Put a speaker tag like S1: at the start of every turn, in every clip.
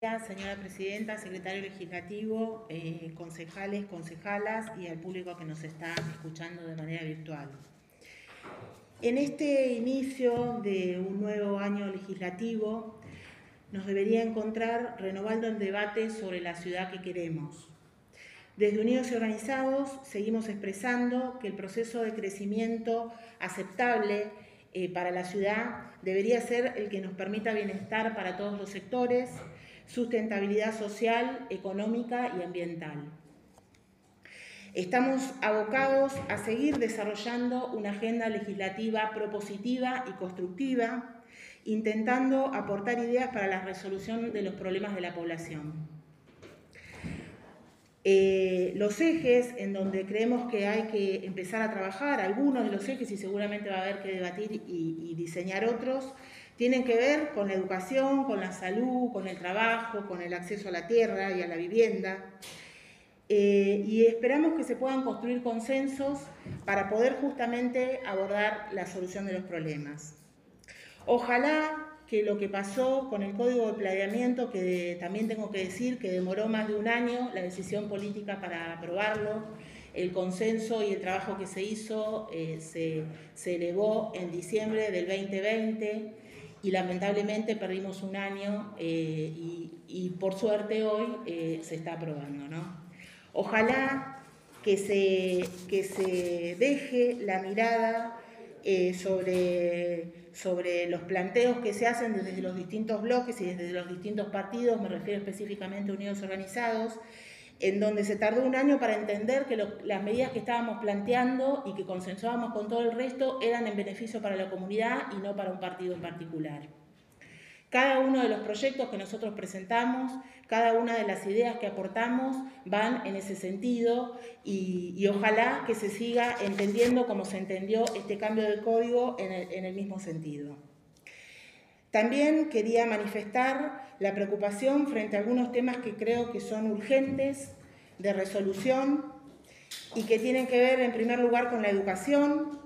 S1: Señora Presidenta, Secretario Legislativo, eh, concejales, concejalas y al público que nos está escuchando de manera virtual. En este inicio de un nuevo año legislativo, nos debería encontrar renovando el debate sobre la ciudad que queremos. Desde Unidos y Organizados seguimos expresando que el proceso de crecimiento aceptable eh, para la ciudad debería ser el que nos permita bienestar para todos los sectores, sustentabilidad social, económica y ambiental. Estamos abocados a seguir desarrollando una agenda legislativa propositiva y constructiva, intentando aportar ideas para la resolución de los problemas de la población. Eh, los ejes en donde creemos que hay que empezar a trabajar, algunos de los ejes y seguramente va a haber que debatir y diseñar otros, tienen que ver con la educación, con la salud, con el trabajo, con el acceso a la tierra y a la vivienda. Eh, y esperamos que se puedan construir consensos para poder justamente abordar la solución de los problemas. Ojalá que lo que pasó con el código de planeamiento, que también tengo que decir que demoró más de un año la decisión política para aprobarlo, el consenso y el trabajo que se hizo eh, se, se elevó en diciembre del 2020 y lamentablemente perdimos un año eh, y, por suerte hoy eh, se está aprobando. ¿no? Ojalá que se, que se deje la mirada eh, sobre, sobre los planteos que se hacen desde los distintos bloques y desde los distintos partidos, me refiero específicamente a Unidos Organizados, en donde se tardó un año para entender que las medidas que estábamos planteando y que consensuábamos con todo el resto eran en beneficio para la comunidad y no para un partido en particular. Cada uno de los proyectos que nosotros presentamos, cada una de las ideas que aportamos van en ese sentido y, ojalá que se siga entendiendo como se entendió este cambio de código en el mismo sentido. También quería manifestar la preocupación frente a algunos temas que creo que son urgentes de resolución y que tienen que ver en primer lugar con la educación,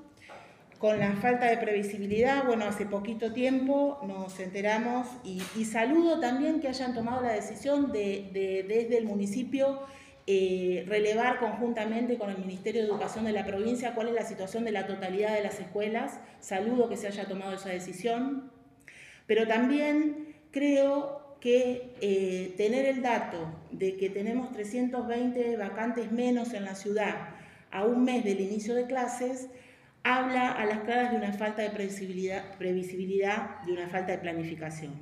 S1: con la falta de previsibilidad. Bueno, hace poquito tiempo nos enteramos y, saludo también que hayan tomado la decisión de, desde el municipio eh, relevar conjuntamente con el Ministerio de Educación de la provincia cuál es la situación de la totalidad de las escuelas. Saludo que se haya tomado esa decisión. Pero también creo que eh, tener el dato de que tenemos 320 vacantes menos en la ciudad a un mes del inicio de clases, habla a las claras de una falta de previsibilidad, de una falta de planificación.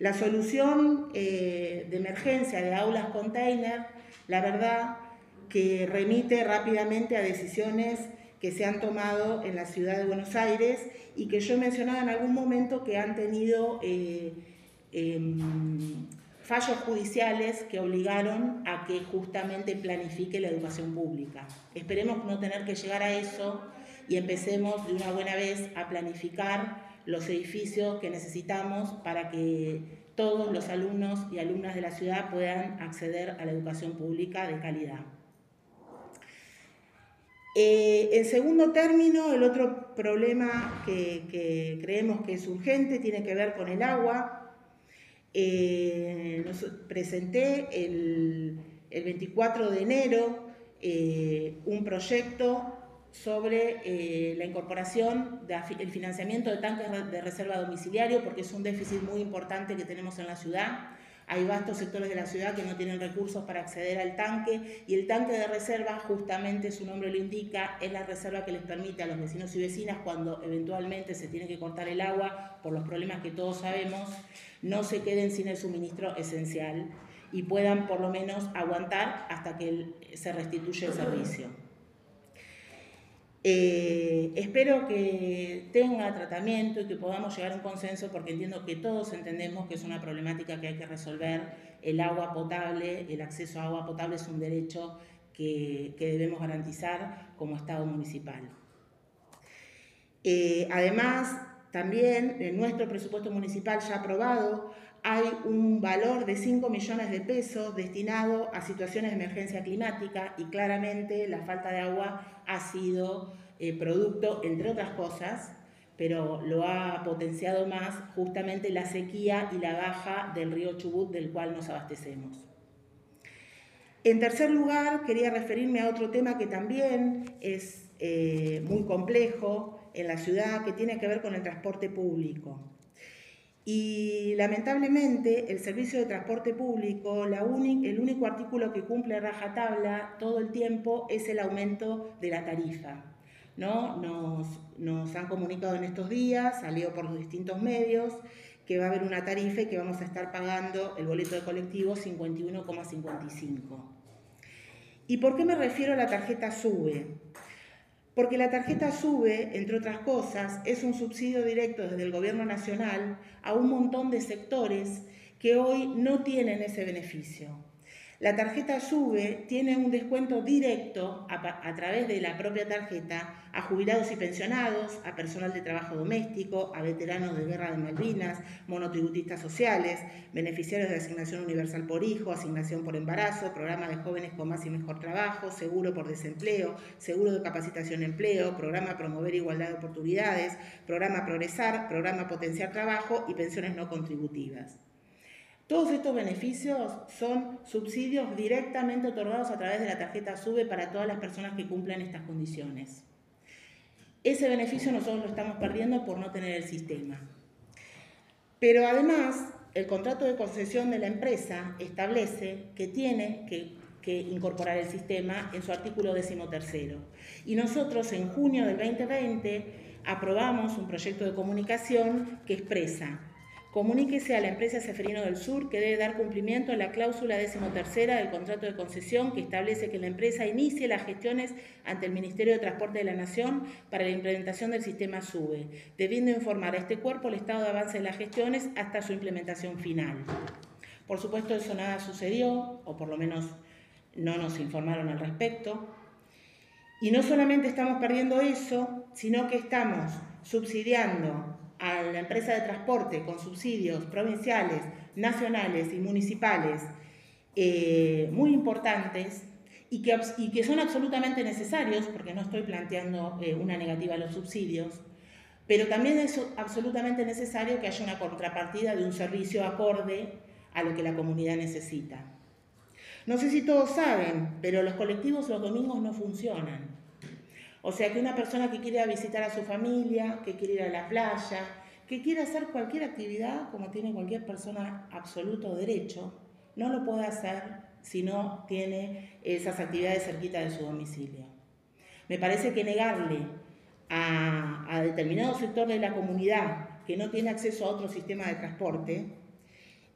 S1: La solución eh, de emergencia de aulas container, la verdad que remite rápidamente a decisiones que se han tomado en la ciudad de Buenos Aires y que yo mencionaba en algún momento que han tenido eh, em, fallos judiciales que obligaron a que justamente planifique la educación pública. Esperemos no tener que llegar a eso y empecemos de una buena vez a planificar los edificios que necesitamos para que todos los alumnos y alumnas de la ciudad puedan acceder a la educación pública de calidad. Eh, en segundo término, el otro problema que, creemos que es urgente tiene que ver con el agua. Eh, presenté el, 24 de enero eh, un proyecto sobre la incorporación del financiamiento de tanques de reserva domiciliario, porque es un déficit muy importante que tenemos en la ciudad. Hay vastos sectores de la ciudad que no tienen recursos para acceder al tanque y el tanque de reserva, justamente su nombre lo indica, es la reserva que les permite a los vecinos y vecinas cuando eventualmente se tiene que cortar el agua por los problemas que todos sabemos, no se queden sin el suministro esencial y puedan por lo menos aguantar hasta que se restituye el servicio. Eh, espero que tenga tratamiento y que podamos llegar a un consenso porque entiendo que todos entendemos que es una problemática que hay que resolver. El agua potable, el acceso a agua potable es un derecho que, debemos garantizar como Estado municipal. Eh, además, también en nuestro presupuesto municipal ya aprobado hay un valor de 5 millones de pesos destinado a situaciones de emergencia climática y claramente la falta de agua ha sido eh, producto, entre otras cosas, pero lo ha potenciado más justamente la sequía y la baja del río Chubut del cual nos abastecemos. En tercer lugar, quería referirme a otro tema que también es eh, muy complejo en la ciudad, que tiene que ver con el transporte público. Y lamentablemente el servicio de transporte público, el único artículo que cumple rajatabla todo el tiempo es el aumento de la tarifa. ¿no? Nos, nos han comunicado en estos días, salió por los distintos medios, que va a haber una tarifa y que vamos a estar pagando el boleto de colectivo 51,55. ¿Y por qué me refiero a la tarjeta SUBE? Porque la tarjeta SUBE, entre otras cosas, es un subsidio directo desde el Gobierno Nacional a un montón de sectores que hoy no tienen ese beneficio. La tarjeta SUBE tiene un descuento directo a, través de la propia tarjeta a jubilados y pensionados, a personal de trabajo doméstico, a veteranos de guerra de Malvinas, monotributistas sociales, beneficiarios de asignación universal por hijo, asignación por embarazo, programa de jóvenes con más y mejor trabajo, seguro por desempleo, seguro de capacitación empleo, programa promover igualdad de oportunidades, programa progresar, programa potenciar trabajo y pensiones no contributivas. Todos estos beneficios son subsidios directamente otorgados a través de la tarjeta SUBE para todas las personas que cumplan estas condiciones. Ese beneficio nosotros lo estamos perdiendo por no tener el sistema. Pero además, el contrato de concesión de la empresa establece que tiene que, incorporar el sistema en su artículo decimotercero. Y nosotros en junio del 2020 aprobamos un proyecto de comunicación que expresa Comuníquese a la empresa Seferino del Sur que debe dar cumplimiento a la cláusula decimotercera del contrato de concesión que establece que la empresa inicie las gestiones ante el Ministerio de Transporte de la Nación para la implementación del sistema SUBE, debiendo informar a este cuerpo el estado de avance de las gestiones hasta su implementación final. Por supuesto, eso nada sucedió, o por lo menos no nos informaron al respecto. Y no solamente estamos perdiendo eso, sino que estamos subsidiando a la empresa de transporte con subsidios provinciales, nacionales y municipales eh, muy importantes y que, y que, son absolutamente necesarios, porque no estoy planteando eh, una negativa a los subsidios, pero también es absolutamente necesario que haya una contrapartida de un servicio acorde a lo que la comunidad necesita. No sé si todos saben, pero los colectivos los domingos no funcionan. O sea que una persona que quiere visitar a su familia, que quiere ir a la playa, que quiere hacer cualquier actividad, como tiene cualquier persona absoluto derecho, no lo puede hacer si no tiene esas actividades cerquita de su domicilio. Me parece que negarle a, determinado sector de la comunidad que no tiene acceso a otro sistema de transporte,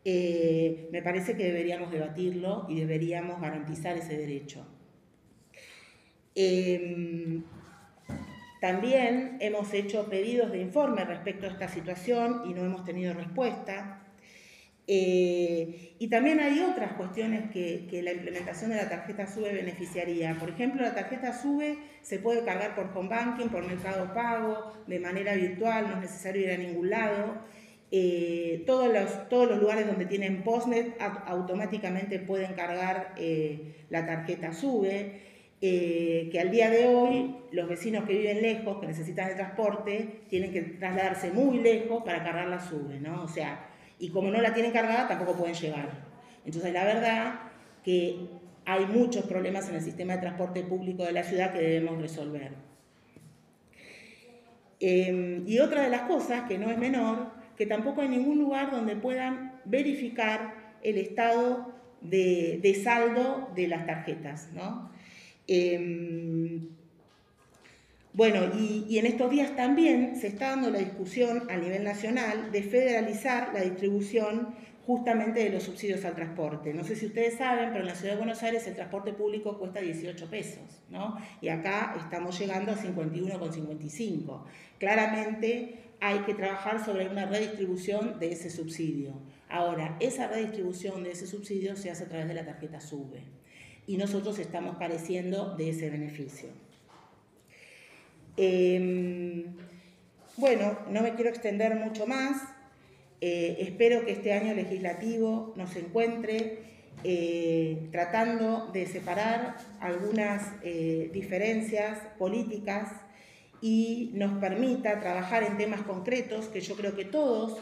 S1: eh, me parece que deberíamos debatirlo y deberíamos garantizar ese derecho. Em, también hemos hecho pedidos de informe respecto a esta situación y no hemos tenido respuesta. Eh, y también hay otras cuestiones que, la implementación de la tarjeta SUBE beneficiaría. Por ejemplo, la tarjeta SUBE se puede cargar por home banking, por mercado pago, de manera virtual, no es necesario ir a ningún lado. Eh, todos, los, todos los lugares donde tienen postnet automáticamente pueden cargar eh, la tarjeta SUBE. Eh, que al día de hoy los vecinos que viven lejos, que necesitan el transporte, tienen que trasladarse muy lejos para cargar la SUBE, ¿no? O sea, y como no la tienen cargada, tampoco pueden llegar. Entonces, la verdad que hay muchos problemas en el sistema de transporte público de la ciudad que debemos resolver. Em, y otra de las cosas, que no es menor, que tampoco hay ningún lugar donde puedan verificar el estado de, de saldo de las tarjetas, ¿no? Em, bueno, y, en estos días también se está dando la discusión a nivel nacional de federalizar la distribución justamente de los subsidios al transporte. No sé si ustedes saben, pero en la ciudad de Buenos Aires el transporte público cuesta 18 pesos, ¿no? Y acá estamos llegando a 51,55. Claramente hay que trabajar sobre una redistribución de ese subsidio. Ahora, esa redistribución de ese subsidio se hace a través de la tarjeta SUBE y nosotros estamos careciendo de ese beneficio. Em, bueno, no me quiero extender mucho más. Eh, espero que este año legislativo nos encuentre eh, tratando de separar algunas eh, diferencias políticas y nos permita trabajar en temas concretos que yo creo que todos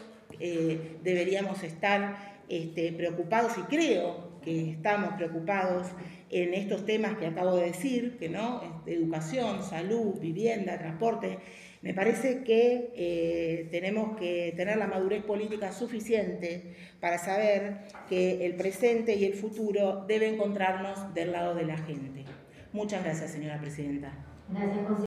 S1: deberíamos estar este, preocupados y creo que estamos preocupados en estos temas que acabo de decir, que no, este, educación, salud, vivienda, transporte. Me parece que eh, tenemos que tener la madurez política suficiente para saber que el presente y el futuro deben encontrarnos del lado de la gente. Muchas gracias, señora presidenta.
S2: Gracias,